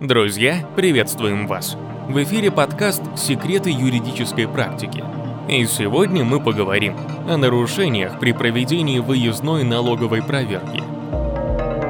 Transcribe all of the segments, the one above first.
Друзья, приветствуем вас! В эфире подкаст «Секреты юридической практики». И сегодня мы поговорим о нарушениях при проведении выездной налоговой проверки –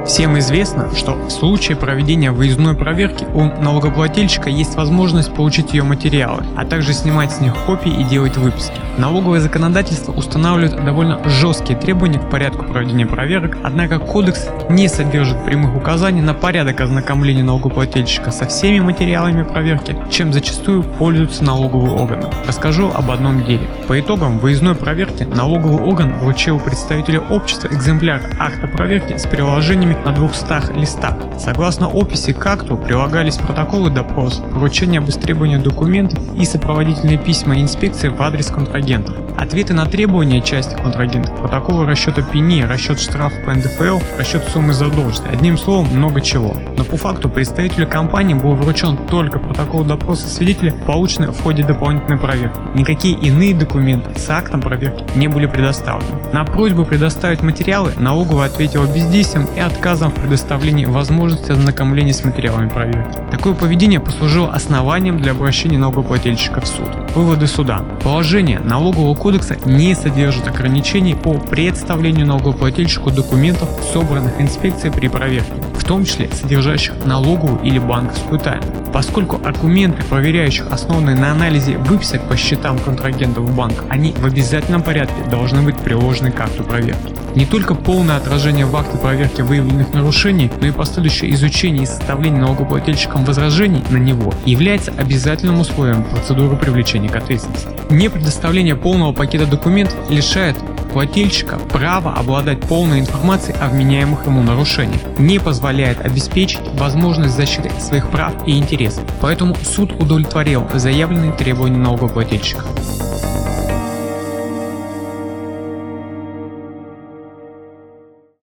Всем известно, что в случае проведения выездной проверки у налогоплательщика есть возможность получить ее материалы, а также снимать с них копии и делать выписки. Налоговое законодательство устанавливает довольно жесткие требования к порядку проведения проверок, однако кодекс не содержит прямых указаний на порядок ознакомления налогоплательщика со всеми материалами проверки, чем зачастую пользуются налоговые органы. Расскажу об одном деле. По итогам выездной проверки налоговый орган вручил представителю общества экземпляр акта проверки с приложениями на 200 листах. Согласно описи к акту прилагались протоколы допрос, поручения об истребовании документов и сопроводительные письма инспекции в адрес контрагентов. Ответы на требования части контрагентов, протоколы расчета пени, расчет штрафа по НДФЛ, расчет суммы задолженности, одним словом много чего. Но по факту представителю компании был вручен только протокол допроса свидетеля, полученный в ходе дополнительной проверки. Никакие иные документы с актом проверки не были предоставлены. На просьбу предоставить материалы налоговая ответила бездействием и отказом в предоставлении возможности ознакомления с материалами проверки. Такое поведение послужило основанием для обращения налогоплательщика в суд. Выводы суда. Положение налогового кодекса не содержит ограничений по представлению налогоплательщику документов, собранных инспекцией при проверке, в том числе содержащих налоговую или банковскую тайну. Поскольку аргументы проверяющих основаны на анализе выписок по счетам контрагентов в банк, они в обязательном порядке должны быть приложены к акту проверки. Не только полное отражение в акте проверки выявленных нарушений, но и последующее изучение и составление налогоплательщиком возражений на него является обязательным условием процедуры привлечения к ответственности. Не предоставление полного пакета документов лишает плательщика права обладать полной информацией о вменяемых ему нарушениях, не позволяет обеспечить возможность защиты своих прав и интересов. Поэтому суд удовлетворил заявленные требования налогоплательщика.